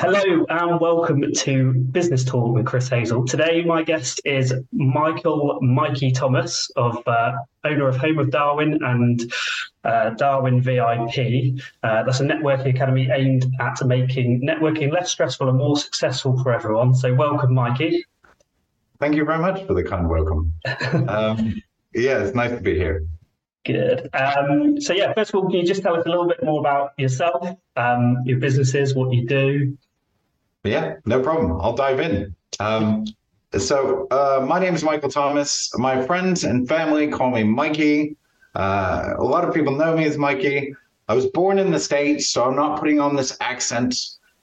Hello and welcome to Business Talk with Chris Hazell. Today, my guest is Michael Mikey Thomas, of uh, owner of Home of Darwin and uh, Darwin VIP. Uh, that's a networking academy aimed at making networking less stressful and more successful for everyone. So, welcome, Mikey. Thank you very much for the kind welcome. um, yeah, it's nice to be here. Good. Um, so, yeah, first of all, can you just tell us a little bit more about yourself, um, your businesses, what you do? Yeah, no problem. I'll dive in. Um, so, uh, my name is Michael Thomas. My friends and family call me Mikey. Uh, a lot of people know me as Mikey. I was born in the States, so I'm not putting on this accent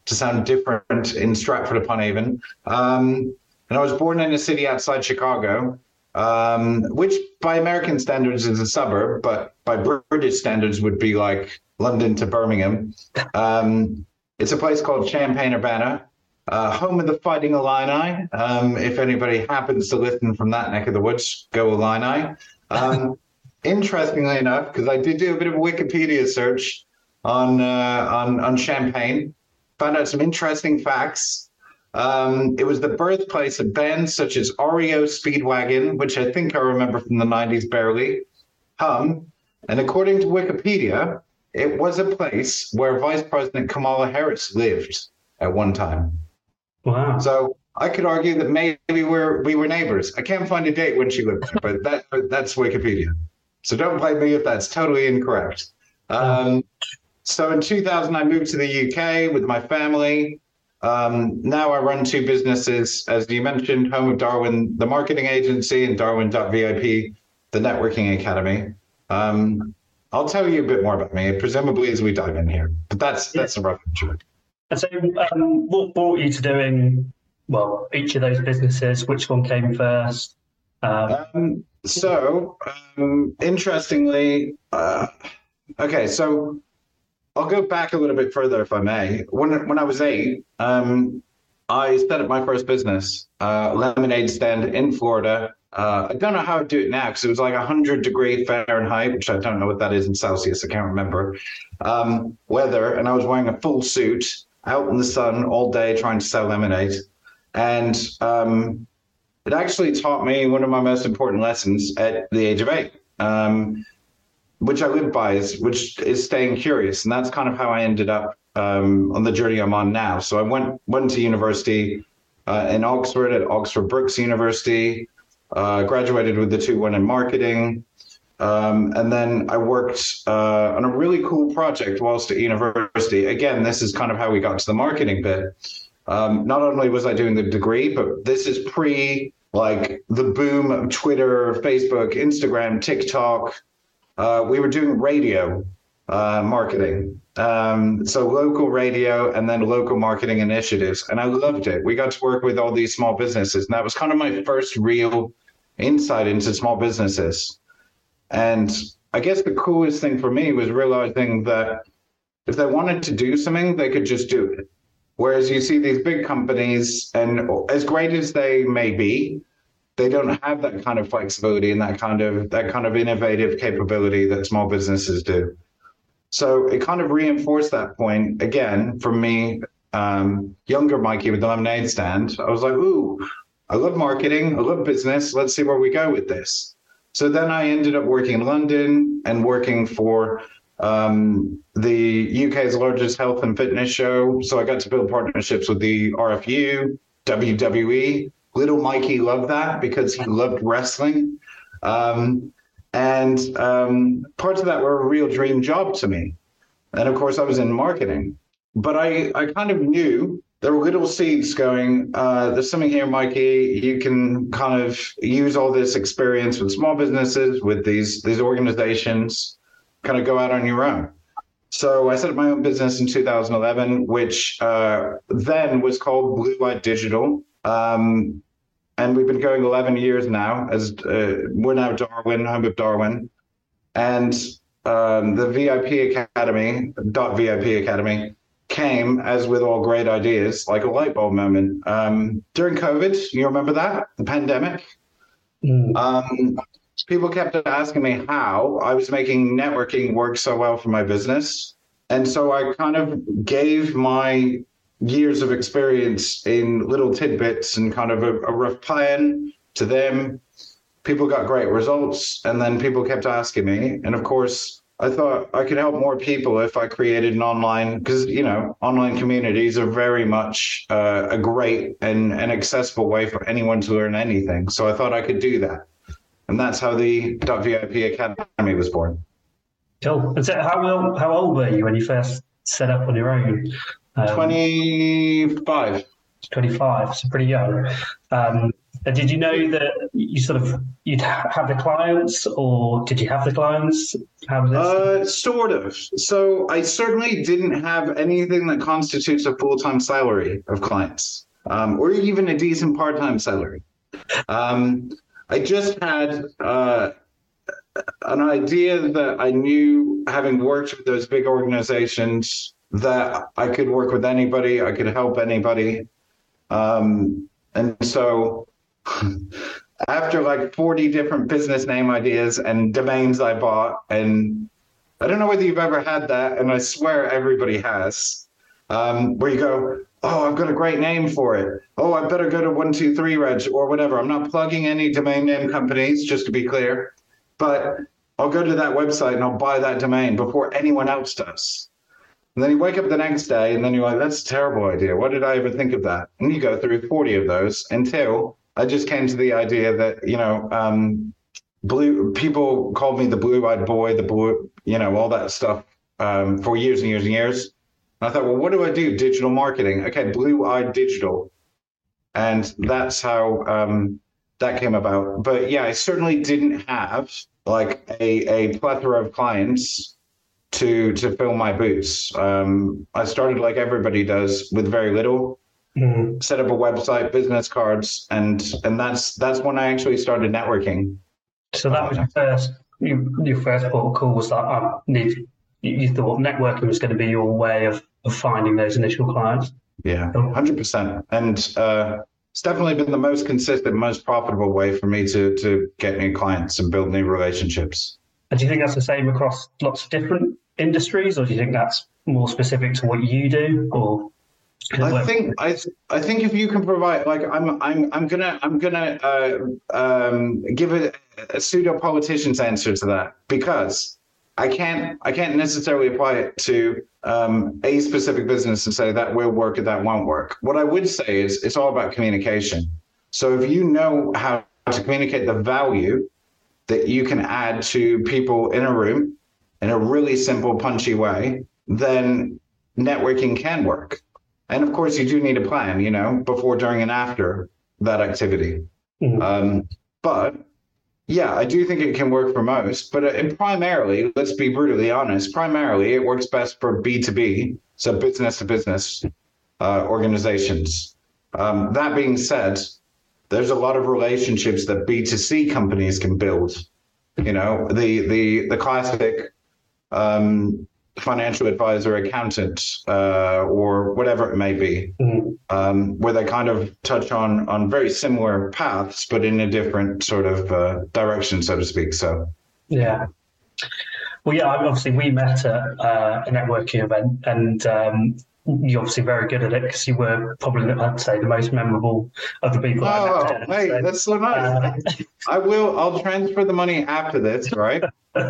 to sound different in Stratford upon Avon. Um, and I was born in a city outside Chicago, um, which by American standards is a suburb, but by British standards would be like London to Birmingham. Um, it's a place called Champaign Urbana, uh, home of the Fighting Illini. Um, if anybody happens to listen from that neck of the woods, go Illini. Um, interestingly enough, because I did do a bit of a Wikipedia search on uh, on on Champaign, found out some interesting facts. Um, it was the birthplace of bands such as REO Speedwagon, which I think I remember from the 90s barely, Hum, and according to Wikipedia, it was a place where Vice President Kamala Harris lived at one time. Wow. So I could argue that maybe we're we were neighbors. I can't find a date when she lived there, but that that's Wikipedia. So don't blame me if that's totally incorrect. Um, so in 2000, I moved to the UK with my family. Um, now I run two businesses, as you mentioned, Home of Darwin, the marketing agency, and Darwin.vip, the networking academy. Um, I'll tell you a bit more about me, presumably as we dive in here. But that's that's a rough intro. And so, um, what brought you to doing well each of those businesses? Which one came first? Um, um, so, um, interestingly, uh, okay, so I'll go back a little bit further, if I may. When when I was eight, um, I set up my first business, uh, lemonade stand in Florida. Uh, I don't know how to do it now because it was like 100 degree Fahrenheit, which I don't know what that is in Celsius. I can't remember. Um, weather, and I was wearing a full suit out in the sun all day trying to sell lemonade. And um, it actually taught me one of my most important lessons at the age of eight, um, which I live by, is, which is staying curious. And that's kind of how I ended up um, on the journey I'm on now. So I went went to university uh, in Oxford at Oxford Brookes University, uh, graduated with the 2 1 in marketing. Um, and then I worked uh, on a really cool project whilst at university. Again, this is kind of how we got to the marketing bit. Um, not only was I doing the degree, but this is pre like the boom of Twitter, Facebook, Instagram, TikTok. Uh, we were doing radio uh, marketing. Um, so local radio and then local marketing initiatives. And I loved it. We got to work with all these small businesses. And that was kind of my first real insight into small businesses. And I guess the coolest thing for me was realizing that if they wanted to do something, they could just do it. Whereas you see these big companies, and as great as they may be, they don't have that kind of flexibility and that kind of that kind of innovative capability that small businesses do. So it kind of reinforced that point again for me, um, younger Mikey with the lemonade stand. I was like, ooh, I love marketing, I love business. Let's see where we go with this. So then I ended up working in London and working for um, the UK's largest health and fitness show. So I got to build partnerships with the RFU, WWE. Little Mikey loved that because he loved wrestling. Um, and um, parts of that were a real dream job to me. And of course, I was in marketing. But I, I kind of knew there were little seeds going. Uh, there's something here, Mikey. You can kind of use all this experience with small businesses, with these these organizations, kind of go out on your own. So I set up my own business in 2011, which uh, then was called Blue Light Digital. Um, and we've been going 11 years now. As uh, we're now Darwin, home of Darwin, and um, the VIP Academy, dot VIP Academy, came, as with all great ideas, like a light bulb moment. Um, during COVID, you remember that? The pandemic? Mm. Um, people kept asking me how I was making networking work so well for my business. And so I kind of gave my years of experience in little tidbits and kind of a, a rough plan to them. People got great results, and then people kept asking me. And of course, I thought I could help more people if I created an online, because you know, online communities are very much uh, a great and an accessible way for anyone to learn anything. So I thought I could do that, and that's how the .vip Academy was born. Cool. And so, how old, how old were you when you first set up on your own? Um, Twenty-five. 25, so pretty young. Um, did you know that you sort of you'd have the clients, or did you have the clients? How uh, sort of. So I certainly didn't have anything that constitutes a full time salary of clients, um, or even a decent part time salary. Um, I just had uh, an idea that I knew, having worked with those big organizations, that I could work with anybody, I could help anybody. Um, and so after like 40 different business name ideas and domains I bought, and I don't know whether you've ever had that, and I swear everybody has, um, where you go, oh, I've got a great name for it. Oh, I better go to 123 Reg or whatever. I'm not plugging any domain name companies, just to be clear, but I'll go to that website and I'll buy that domain before anyone else does. And then you wake up the next day and then you're like, that's a terrible idea. Why did I ever think of that? And you go through 40 of those until I just came to the idea that, you know, um, blue people called me the blue eyed boy, the blue, you know, all that stuff um, for years and years and years. And I thought, well, what do I do? Digital marketing. Okay, blue eyed digital. And that's how um, that came about. But yeah, I certainly didn't have like a, a plethora of clients to to fill my boots. Um, I started like everybody does with very little. Mm-hmm. Set up a website, business cards, and and that's that's when I actually started networking. So that was your first your first port of call was that I um, need you thought networking was going to be your way of, of finding those initial clients. Yeah, hundred percent, and uh, it's definitely been the most consistent, most profitable way for me to to get new clients and build new relationships. And do you think that's the same across lots of different industries, or do you think that's more specific to what you do, or? I think I I think if you can provide like I'm I'm I'm gonna I'm gonna uh, um, give a, a pseudo politician's answer to that because I can't I can't necessarily apply it to um, a specific business and say that will work or that won't work. What I would say is it's all about communication. So if you know how to communicate the value that you can add to people in a room in a really simple, punchy way, then networking can work. And of course, you do need a plan, you know, before, during, and after that activity. Mm-hmm. Um, but yeah, I do think it can work for most. But uh, primarily, let's be brutally honest, primarily it works best for B2B, so business to business uh, organizations. Um, that being said, there's a lot of relationships that B2C companies can build. You know, the the the classic um, financial advisor, accountant, uh, or whatever it may be, mm-hmm. um, where they kind of touch on on very similar paths, but in a different sort of uh, direction, so to speak. So, yeah. Well, yeah. Obviously, we met at uh, a networking event, and um, you're obviously very good at it because you were probably, I'd say, the most memorable of the people. Oh, hey, so, that's so nice. Uh, I will. I'll transfer the money after this, right?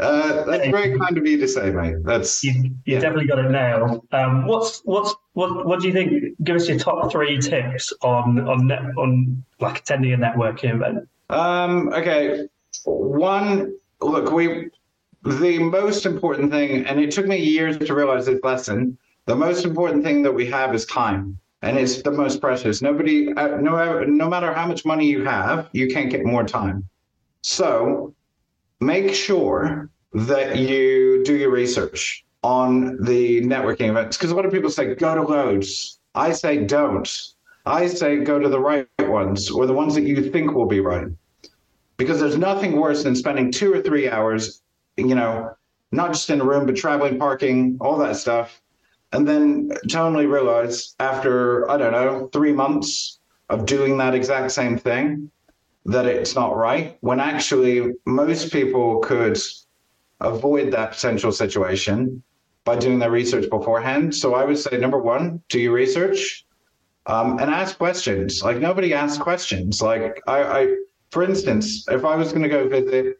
Uh, that's very kind of you to say, mate. That's you, you yeah. definitely got it nailed. Um, what's what's what what do you think? Give us your top three tips on on net, on like attending a networking event. Um, okay, one. Look, we the most important thing, and it took me years to realize this lesson. The most important thing that we have is time, and it's the most precious. Nobody, uh, no, no matter how much money you have, you can't get more time. So make sure that you do your research on the networking events. Because a lot of people say, go to loads. I say, don't. I say, go to the right ones or the ones that you think will be right. Because there's nothing worse than spending two or three hours, you know, not just in a room, but traveling, parking, all that stuff. And then totally realize after, I don't know, three months of doing that exact same thing, that it's not right when actually most people could avoid that potential situation by doing their research beforehand. So I would say number one, do your research um, and ask questions. Like nobody asks questions. Like I, I for instance, if I was going to go visit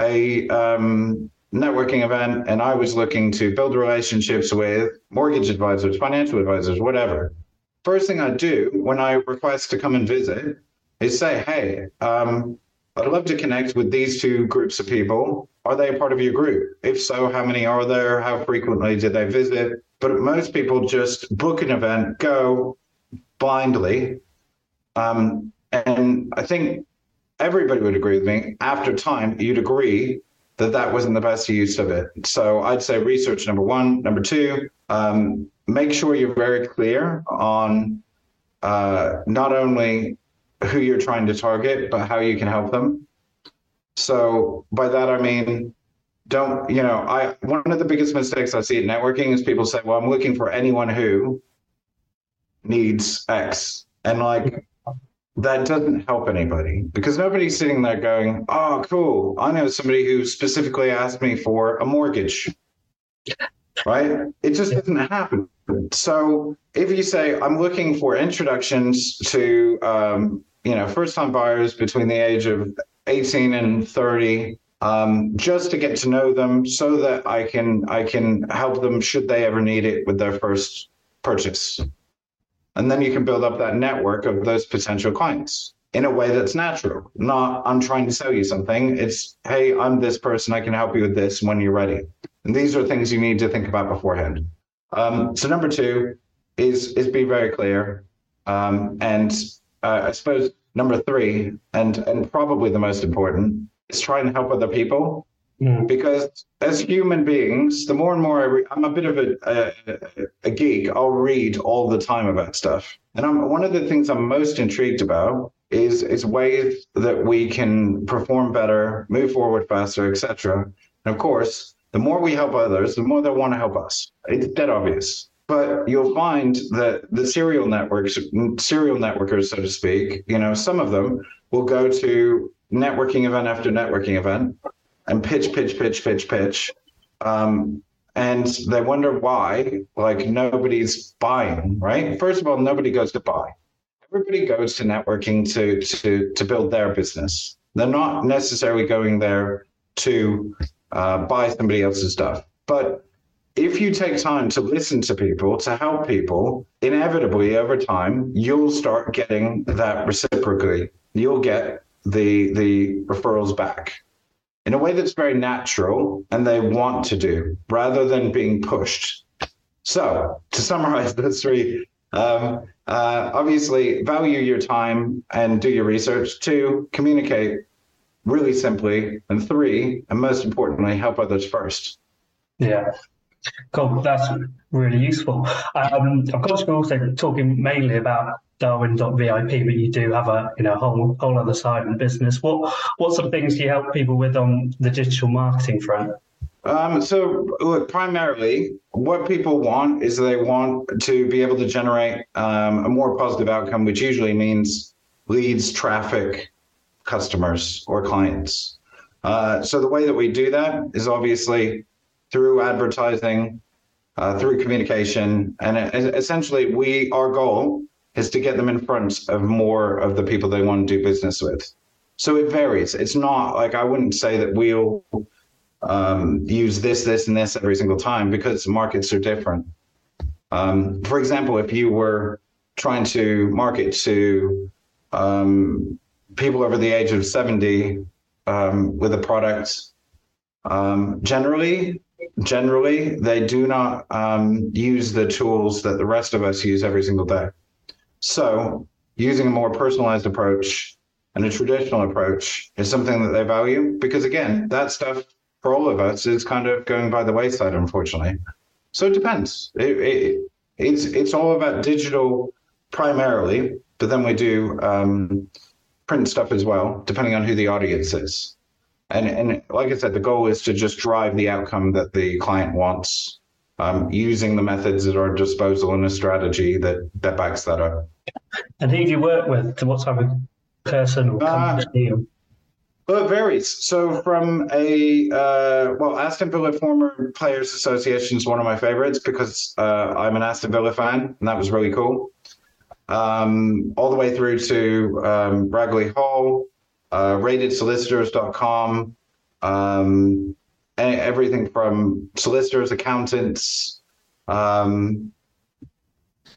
a um, networking event and I was looking to build relationships with mortgage advisors, financial advisors, whatever, first thing I do when I request to come and visit is say, hey, um, I'd love to connect with these two groups of people. Are they a part of your group? If so, how many are there? How frequently do they visit? But most people just book an event, go blindly. Um, and I think everybody would agree with me. After time, you'd agree that that wasn't the best use of it. So I'd say research number one. Number two, um, make sure you're very clear on uh, not only who you're trying to target, but how you can help them. So by that I mean, don't you know? I one of the biggest mistakes I see in networking is people say, "Well, I'm looking for anyone who needs X," and like that doesn't help anybody because nobody's sitting there going, "Oh, cool! I know somebody who specifically asked me for a mortgage." Right? It just doesn't happen. So if you say, "I'm looking for introductions to," um, you know, first-time buyers between the age of 18 and 30, um, just to get to know them, so that I can I can help them should they ever need it with their first purchase. And then you can build up that network of those potential clients in a way that's natural. Not, I'm trying to sell you something. It's, hey, I'm this person. I can help you with this when you're ready. And these are things you need to think about beforehand. Um, so number two is is be very clear. Um, and uh, I suppose number three, and and probably the most important, is try and help other people Mm. Because as human beings, the more and more I re- I'm a bit of a, a, a geek. I'll read all the time about stuff, and I'm one of the things I'm most intrigued about is is ways that we can perform better, move forward faster, etc. And of course, the more we help others, the more they want to help us. It's dead obvious. But you'll find that the serial networks, serial networkers, so to speak, you know, some of them will go to networking event after networking event and pitch, pitch, pitch, pitch, pitch. Um, and they wonder why, like, nobody's buying, right? First of all, nobody goes to buy. Everybody goes to networking to to to build their business. They're not necessarily going there to uh, buy somebody else's stuff. But if you take time to listen to people, to help people, inevitably over time, you'll start getting that reciprocally. You'll get the the referrals back in a way that's very natural and they want to do rather than being pushed. So, to summarize those three, um, uh, obviously, value your time and do your research. Two, communicate really simply. And three, and most importantly, help others first. Yeah. Cool. That's really useful. Um, of course, we're also talking mainly about darwin.vip, but you do have a you know whole whole other side of the business. What what sort of things do you help people with on the digital marketing front? Um, so look, primarily what people want is they want to be able to generate um, a more positive outcome, which usually means leads, traffic, customers, or clients. Uh, so the way that we do that is obviously through advertising, uh, through communication, and essentially we our goal is to get them in front of more of the people they want to do business with. So it varies. It's not like I wouldn't say that we'll um, use this, this, and this every single time because markets are different. Um, for example, if you were trying to market to um, people over the age of 70 um, with a product, um, generally, generally they do not um, use the tools that the rest of us use every single day. So, using a more personalized approach and a traditional approach is something that they value because, again, that stuff for all of us is kind of going by the wayside, unfortunately. So it depends. It, it, it's it's all about digital primarily, but then we do um, print stuff as well, depending on who the audience is. And and like I said, the goal is to just drive the outcome that the client wants um, using the methods at our disposal and a strategy that that backs that up. And who do you work with? To what type of person or uh, company? Well, it varies. So, from a uh, well, Aston Villa Former Players Association is one of my favorites because uh, I'm an Aston Villa fan, and that was really cool. Um, all the way through to um, Ragley Hall, uh, ratedsolicitors.com, um, everything from solicitors, accountants, um,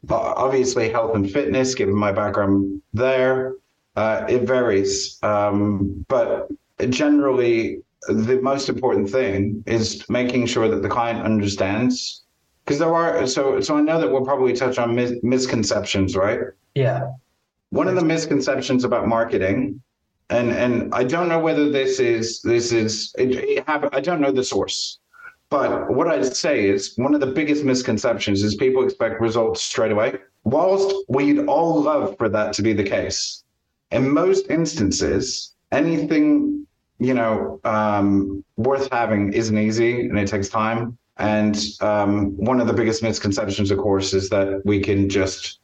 obviously health and fitness, given my background there. Uh, it varies, um, but generally, the most important thing is making sure that the client understands. Because there are so so I know that we'll probably touch on mis- misconceptions, right? Yeah. One of the misconceptions about marketing, and and I don't know whether this is this is it, it I don't know the source, but what I'd say is one of the biggest misconceptions is people expect results straight away. Whilst we'd all love for that to be the case, in most instances, anything you know um, worth having isn't easy and it takes time. And um, one of the biggest misconceptions, of course, is that we can just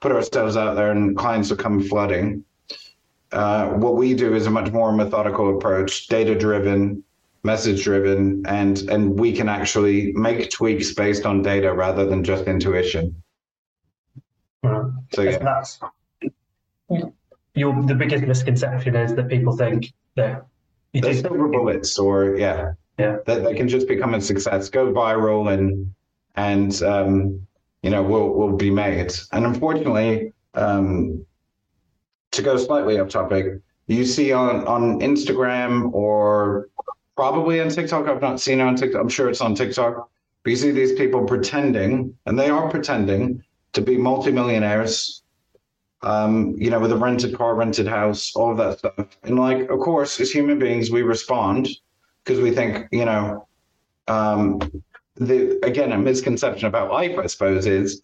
put ourselves out there and clients will come flooding. Uh, what we do is a much more methodical approach, data driven, message driven, and and we can actually make tweaks based on data rather than just intuition. So yeah. that's your the biggest misconception is that people think that you do silver bullets or yeah yeah that, that can just become a success go viral and and um, you know will will be made and unfortunately um, to go slightly off topic you see on on instagram or probably on tiktok i've not seen it on tiktok i'm sure it's on tiktok but you see these people pretending and they are pretending to be multimillionaires um, you know, with a rented car, rented house, all of that stuff. And like, of course, as human beings, we respond because we think, you know, um, the again, a misconception about life, I suppose, is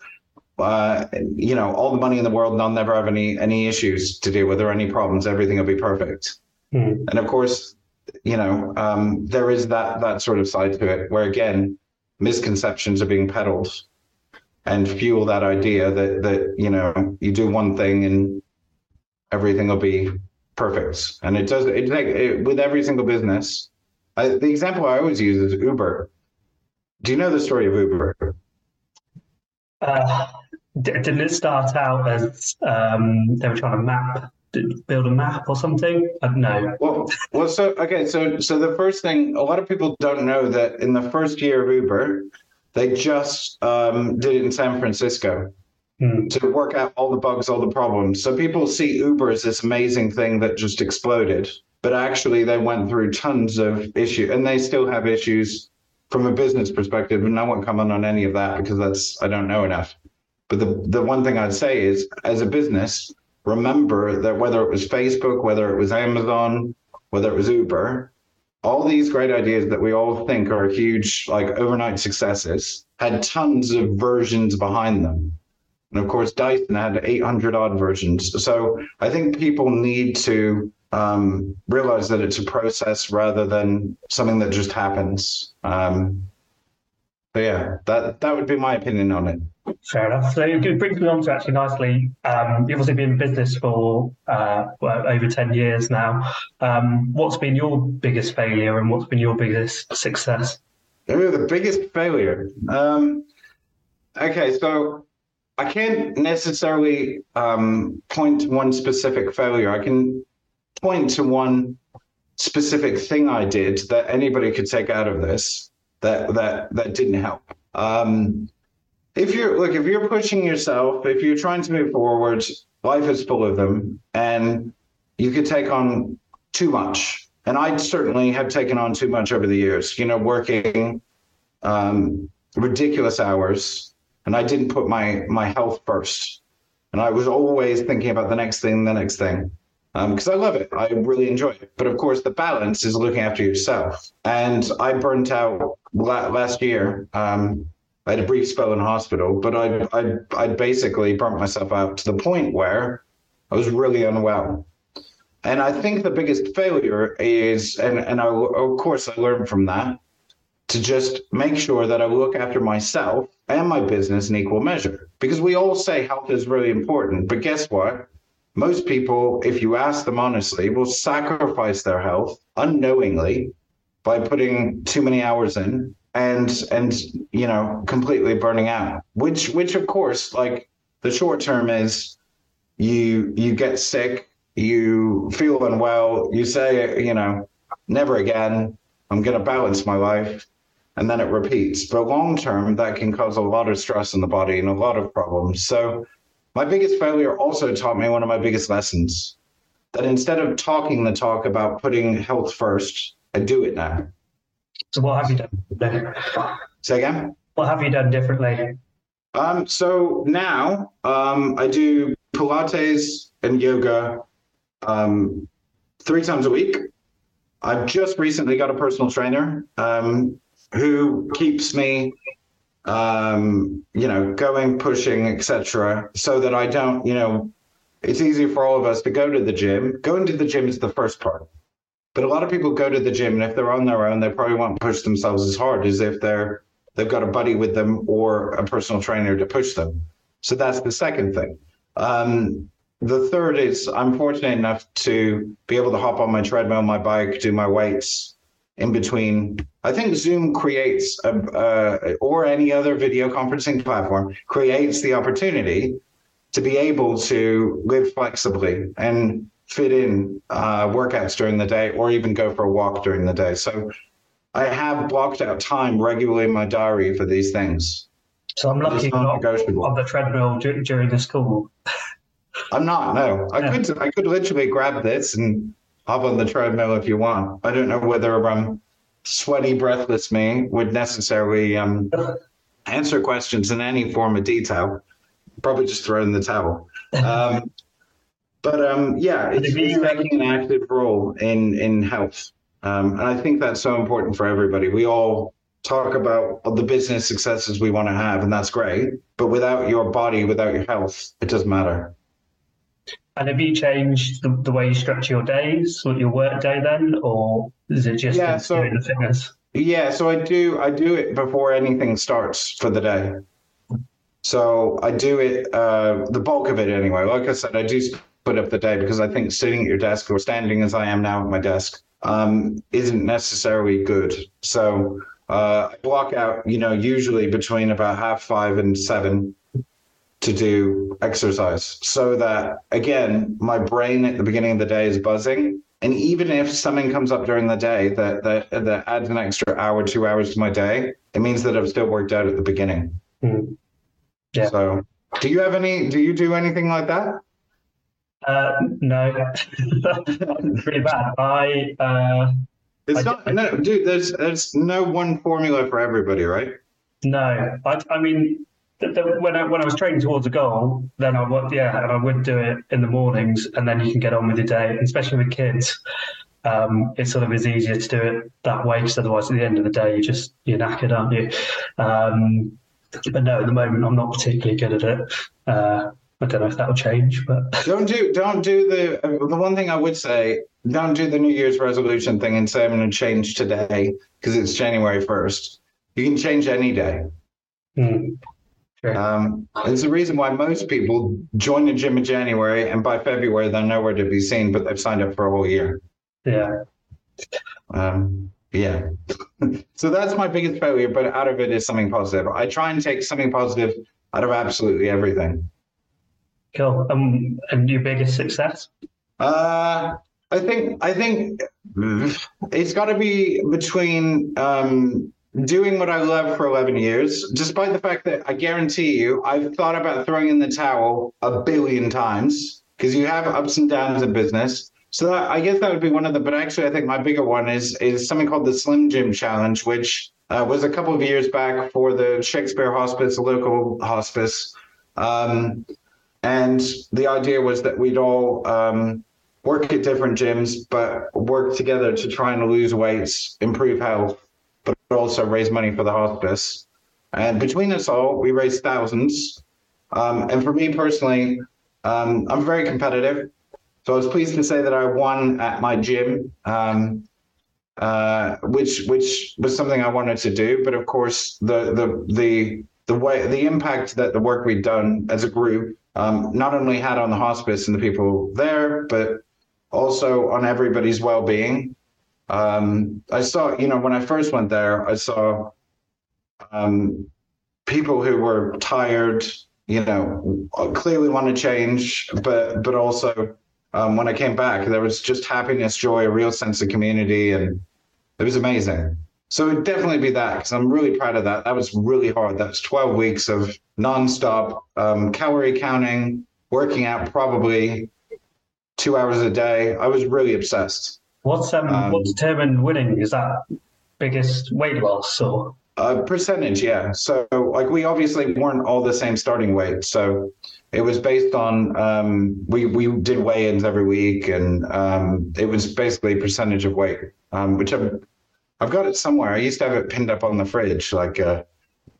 uh, you know, all the money in the world, and I'll never have any any issues to deal with or any problems. Everything will be perfect. Mm. And of course, you know, um, there is that that sort of side to it where again, misconceptions are being peddled and fuel that idea that that you know you do one thing and everything will be perfect. And it does. It, it with every single business. I, the example I always use is Uber. Do you know the story of Uber? Uh, didn't it start out as um, they were trying to map, build a map or something? I don't know. Well, well, so okay, so so the first thing a lot of people don't know that in the first year of Uber, they just um, did it in San Francisco mm. to work out all the bugs, all the problems. So people see Uber as this amazing thing that just exploded, but actually they went through tons of issues, and they still have issues from a business perspective. And I won't comment on any of that because that's I don't know enough. But the the one thing I'd say is, as a business, remember that whether it was Facebook, whether it was Amazon, whether it was Uber, all these great ideas that we all think are huge, like overnight successes, had tons of versions behind them. And of course, Dyson had 800 odd versions. So I think people need to um, realize that it's a process rather than something that just happens. Um, but yeah, that that would be my opinion on it. Fair enough. So it brings me on to actually nicely. Um, you've obviously been in business for uh, well, over ten years now. Um, what's been your biggest failure, and what's been your biggest success? Oh, the biggest failure. Um, okay, so I can't necessarily um, point to one specific failure. I can point to one specific thing I did that anybody could take out of this that that that didn't help. Um, if you're look, if you're pushing yourself, if you're trying to move forward, life is full of them, and you could take on too much. And I certainly have taken on too much over the years. You know, working um, ridiculous hours, and I didn't put my my health first. And I was always thinking about the next thing, the next thing because um, I love it. I really enjoy it. But of course, the balance is looking after yourself. And I burnt out last year. Um, I had a brief spell in hospital, but I I I basically burnt myself out to the point where I was really unwell. And I think the biggest failure is, and and I, of course I learned from that, to just make sure that I look after myself and my business in equal measure. Because we all say health is really important, but guess what? Most people, if you ask them honestly, will sacrifice their health unknowingly by putting too many hours in and and you know completely burning out which which of course like the short term is you you get sick you feel unwell you say you know never again. I'm going to balance my life and then it repeats. But long term that can cause a lot of stress in the body and a lot of problems. So my biggest failure also taught me one of my biggest lessons that instead of talking the talk about putting health first i do it now so what have you done? Say again? What have you done differently? Um, so now um, I do Pilates and yoga um, three times a week. I've just recently got a personal trainer um, who keeps me, um, you know, going, pushing, etc., so that I don't, you know, it's easy for all of us to go to the gym. Going to the gym is the first part. But a lot of people go to the gym, and if they're on their own, they probably won't push themselves as hard as if they're they've got a buddy with them or a personal trainer to push them. So that's the second thing. Um, the third is I'm fortunate enough to be able to hop on my treadmill, my bike, do my weights in between. I think Zoom creates, a, uh, or any other video conferencing platform creates the opportunity to be able to live flexibly and fit in uh, workouts during the day or even go for a walk during the day. So I have blocked out time regularly in my diary for these things. So I'm lucky not on the treadmill d- during the school. I'm not. No, I yeah. could. I could literally grab this and hop on the treadmill if you want. I don't know whether um, sweaty, breathless me would necessarily um, answer questions in any form of detail. Probably just throw in the towel. Um, but um, yeah, it's, it's taking an active role in in health, um, and I think that's so important for everybody. We all talk about the business successes we want to have, and that's great. But without your body, without your health, it doesn't matter. And have you changed the, the way you structure your days, your work day then, or is it just yeah, so, the fitness? Yeah, so I do I do it before anything starts for the day. So I do it uh, the bulk of it anyway. Like I said, I do split up the day because I think sitting at your desk or standing as I am now at my desk um, isn't necessarily good. So uh, I block out, you know, usually between about half five and seven to do exercise so that again my brain at the beginning of the day is buzzing and even if something comes up during the day that that, that adds an extra hour two hours to my day it means that i've still worked out at the beginning mm. yeah so do you have any do you do anything like that uh, no, pretty bad. I. Uh, it's I, not no, dude. There's there's no one formula for everybody, right? No, I, I mean, the, when I when I was training towards a goal, then I would yeah, and I would do it in the mornings, and then you can get on with your day, especially with kids. Um, it sort of is easier to do it that way because otherwise, at the end of the day, you just you're knackered, aren't you? Um, but no, at the moment, I'm not particularly good at it. Uh, I don't know if that'll change, but don't do don't do the the one thing I would say. Don't do the New Year's resolution thing and say I'm going to change today because it's January first. You can change any day. Mm. Sure. Um, it's the reason why most people join the gym in January and by February they're nowhere to be seen, but they've signed up for a whole year. Yeah. Um, yeah. so that's my biggest failure, but out of it is something positive. I try and take something positive out of absolutely everything. Cool. Um, and your biggest success? Uh, I think I think it's got to be between um, doing what I love for 11 years, despite the fact that I guarantee you, I've thought about throwing in the towel a billion times because you have ups and downs in business. So that, I guess that would be one of the. But actually, I think my bigger one is is something called the Slim Jim Challenge, which uh, was a couple of years back for the Shakespeare Hospice, a local hospice. Um, and the idea was that we'd all um, work at different gyms, but work together to try and lose weights, improve health, but also raise money for the hospice. And between us all, we raised thousands. Um, and for me personally, um, I'm very competitive. So I was pleased to say that I won at my gym, um, uh, which which was something I wanted to do. But of course, the the the the way the impact that the work we'd done as a group um, not only had on the hospice and the people there, but also on everybody's well-being. Um, I saw, you know, when I first went there, I saw um, people who were tired, you know, clearly want to change, but but also um, when I came back, there was just happiness, joy, a real sense of community, and it was amazing. So it'd definitely be that because I'm really proud of that. That was really hard. That was 12 weeks of nonstop um, calorie counting, working out probably two hours a day. I was really obsessed. What's um, um what determined winning? Is that biggest weight loss or? A percentage, yeah. So like we obviously weren't all the same starting weight. So it was based on um, we we did weigh-ins every week, and um, it was basically percentage of weight, um, which I'm I've got it somewhere. I used to have it pinned up on the fridge, like a, uh,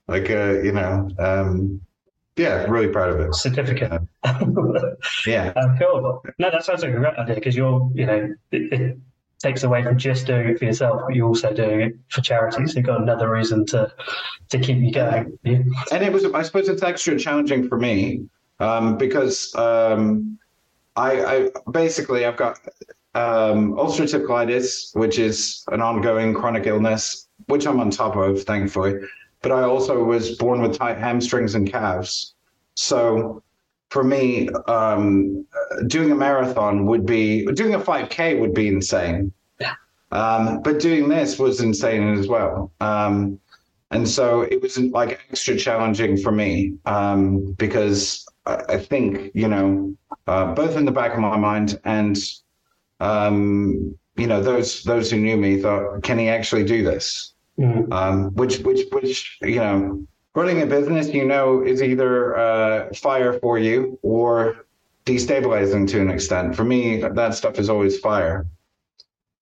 like a, uh, you know, um, yeah, really proud of it. Certificate. Uh, yeah. Uh, cool. No, that sounds like a great idea because you're, you know, it, it, takes away from just doing it for yourself, but you're also doing it for charity. So you've got another reason to to keep you going. Yeah. And it was, I suppose, it's extra challenging for me um, because um, I, I basically I've got um, ulcerative colitis, which is an ongoing chronic illness, which I'm on top of, thankfully. But I also was born with tight hamstrings and calves. So for me, um, doing a marathon would be, doing a 5K would be insane. Um, but doing this was insane as well. Um, and so it was like extra challenging for me um, because I, I, think, you know, uh, both in the back of my mind and um, you know, those those who knew me thought, can he actually do this? Mm. Um, which which which you know, running a business, you know, is either uh, fire for you or destabilizing to an extent. For me, that stuff is always fire.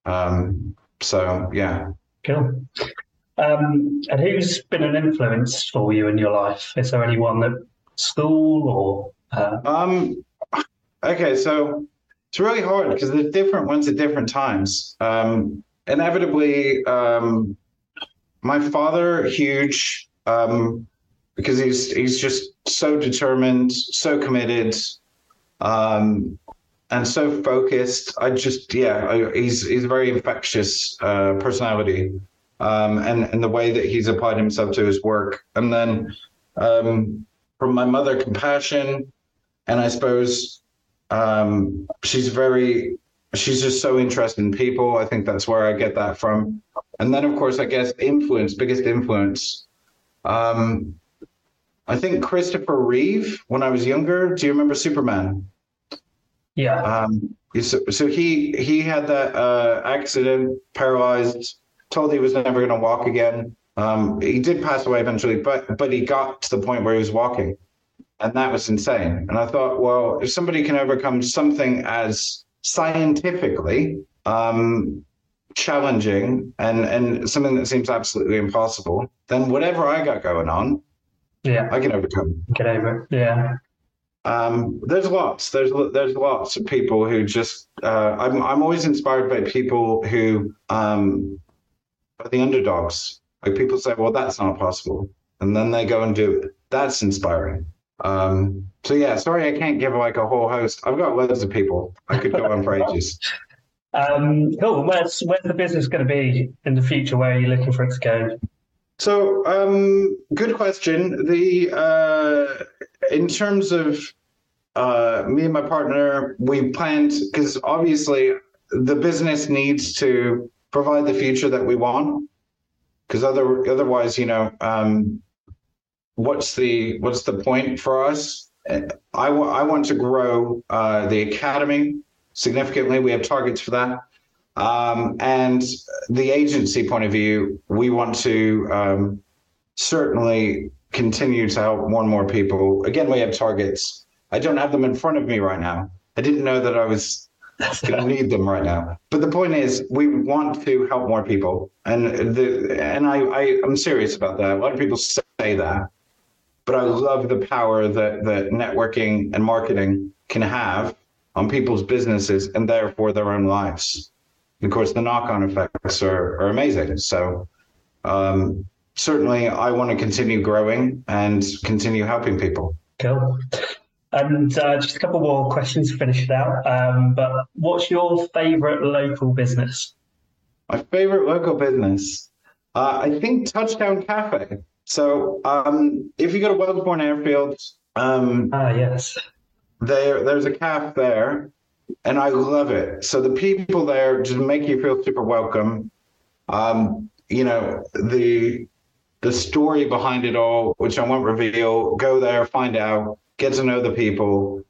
Um, so yeah. Cool. Um, and who's been an influence for you in your life? Is there anyone at school or? Uh... Um. Okay, so it's really hard because they're different ones at different times. Um, inevitably, um, my father, huge, um, because he's he's just so determined, so committed, um, and so focused. I just yeah, I, he's he's a very infectious uh, personality, um, and and the way that he's applied himself to his work, and then um, from my mother, compassion, and I suppose um, she's very, she's just so interested in people. I think that's where I get that from. And then, of course, I guess influence, biggest influence. Um, I think Christopher Reeve, when I was younger, do you remember Superman? Yeah. Um, so, so he he had that uh, accident, paralyzed, told he was never going to walk again. Um, he did pass away eventually, but but he got to the point where he was walking and that was insane. And I thought, well, if somebody can overcome something as scientifically um, challenging and and something that seems absolutely impossible, then whatever I got going on, yeah, I can overcome. Get over it. Yeah. Um, there's lots. There's there's lots of people who just. Uh, I'm I'm always inspired by people who um, are the underdogs. Like people say, well, that's not possible, and then they go and do it. That's inspiring. Um, so yeah, sorry I can't give like a whole host. I've got loads of people. I could go on for ages. Um, cool. Where's where's the business going to be in the future? Where are you looking for it to go? So, um, good question. The uh, in terms of uh, me and my partner, we planned because obviously the business needs to provide the future that we want. Because other otherwise, you know, um, what's the what's the point for us? I, w- I want to grow uh, the academy significantly. We have targets for that. Um, and the agency point of view, we want to um, certainly continue to help more and more people. Again, we have targets. I don't have them in front of me right now. I didn't know that I was going to need them right now. But the point is, we want to help more people, and the and I, I I'm serious about that. A lot of people say that, but I love the power that that networking and marketing can have on people's businesses and therefore their own lives. And of course, the knock-on effects are, are amazing. So um, certainly, I want to continue growing and continue helping people. Cool. And uh, just a couple more questions to finish it out. Um, but what's your favourite local business? My favorite local business, uh, I think Touchdown Cafe. So um, if you go to Wellesbourne Airfield, um, ah yes, there there's a cafe there, and I love it. So the people there just make you feel super welcome. Um, you know the the story behind it all, which I won't reveal. Go there, find out, get to know the people.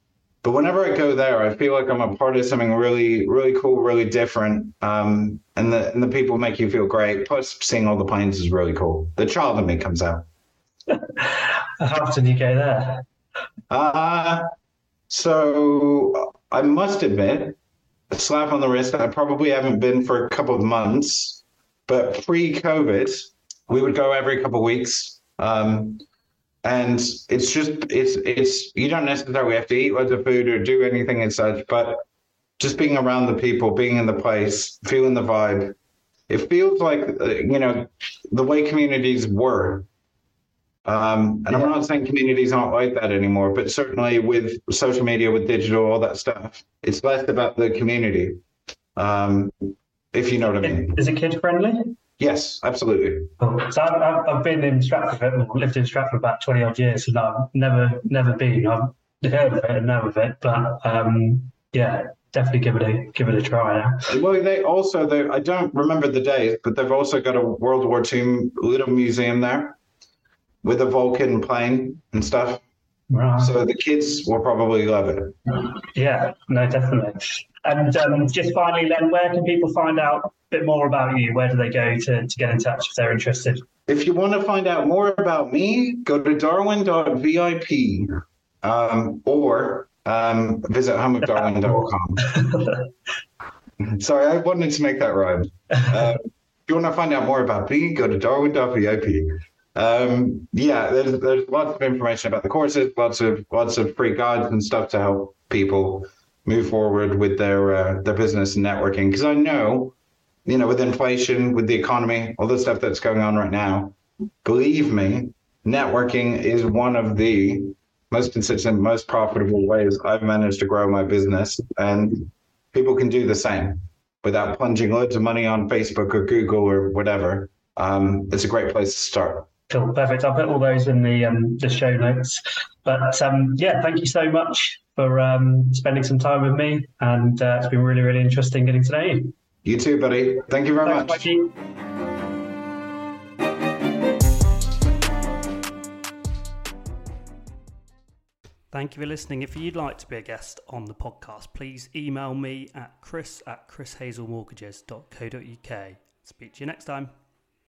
But whenever I go there, I feel like I'm a part of something really, really cool, really different. Um, and the and the people make you feel great. Plus, seeing all the planes is really cool. The child in me comes out. How often do you go there? Uh, so I must admit, a slap on the wrist. I probably haven't been for a couple of months, but pre-COVID, we would go every couple of weeks. Um, and it's just it's it's you don't necessarily have to eat loads of food or do anything and such, but just being around the people, being in the place, feeling the vibe. It feels like uh, you know the way communities were. Um, and yeah. I'm not saying communities aren't like that anymore, but certainly with social media, with digital, all that stuff, it's less about the community. Um, if you know what I mean. Is it kid friendly? Yes, absolutely. So I've, I've been in Stratford, lived in Stratford about twenty odd years, and I've never never been. I've heard of it and know of it, but um, yeah, definitely give it a give it a try. Now. Well, they also they I don't remember the days, but they've also got a World War II little museum there with a Vulcan plane and stuff. Right. So the kids will probably love it. Yeah, no, definitely. And um, just finally, then, where can people find out a bit more about you? Where do they go to, to get in touch if they're interested? If you want to find out more about me, go to darwin.vip um, or um, visit homeofdarwin.com. Sorry, I wanted to make that rhyme. Uh, if you want to find out more about me, go to darwin.vip. Um, yeah, there's there's lots of information about the courses, lots of lots of free guides and stuff to help people move forward with their uh, their business and networking. Because I know, you know, with inflation, with the economy, all the stuff that's going on right now, believe me, networking is one of the most consistent, most profitable ways I've managed to grow my business, and people can do the same without plunging loads of money on Facebook or Google or whatever. Um, it's a great place to start. Cool, perfect. I'll put all those in the um, the show notes. But um, yeah, thank you so much for um, spending some time with me, and uh, it's been really, really interesting getting to know you. You too, buddy. Thank you very Thanks, much. Mikey. Thank you for listening. If you'd like to be a guest on the podcast, please email me at chris at chrishazellmortgages.co.uk. Speak to you next time.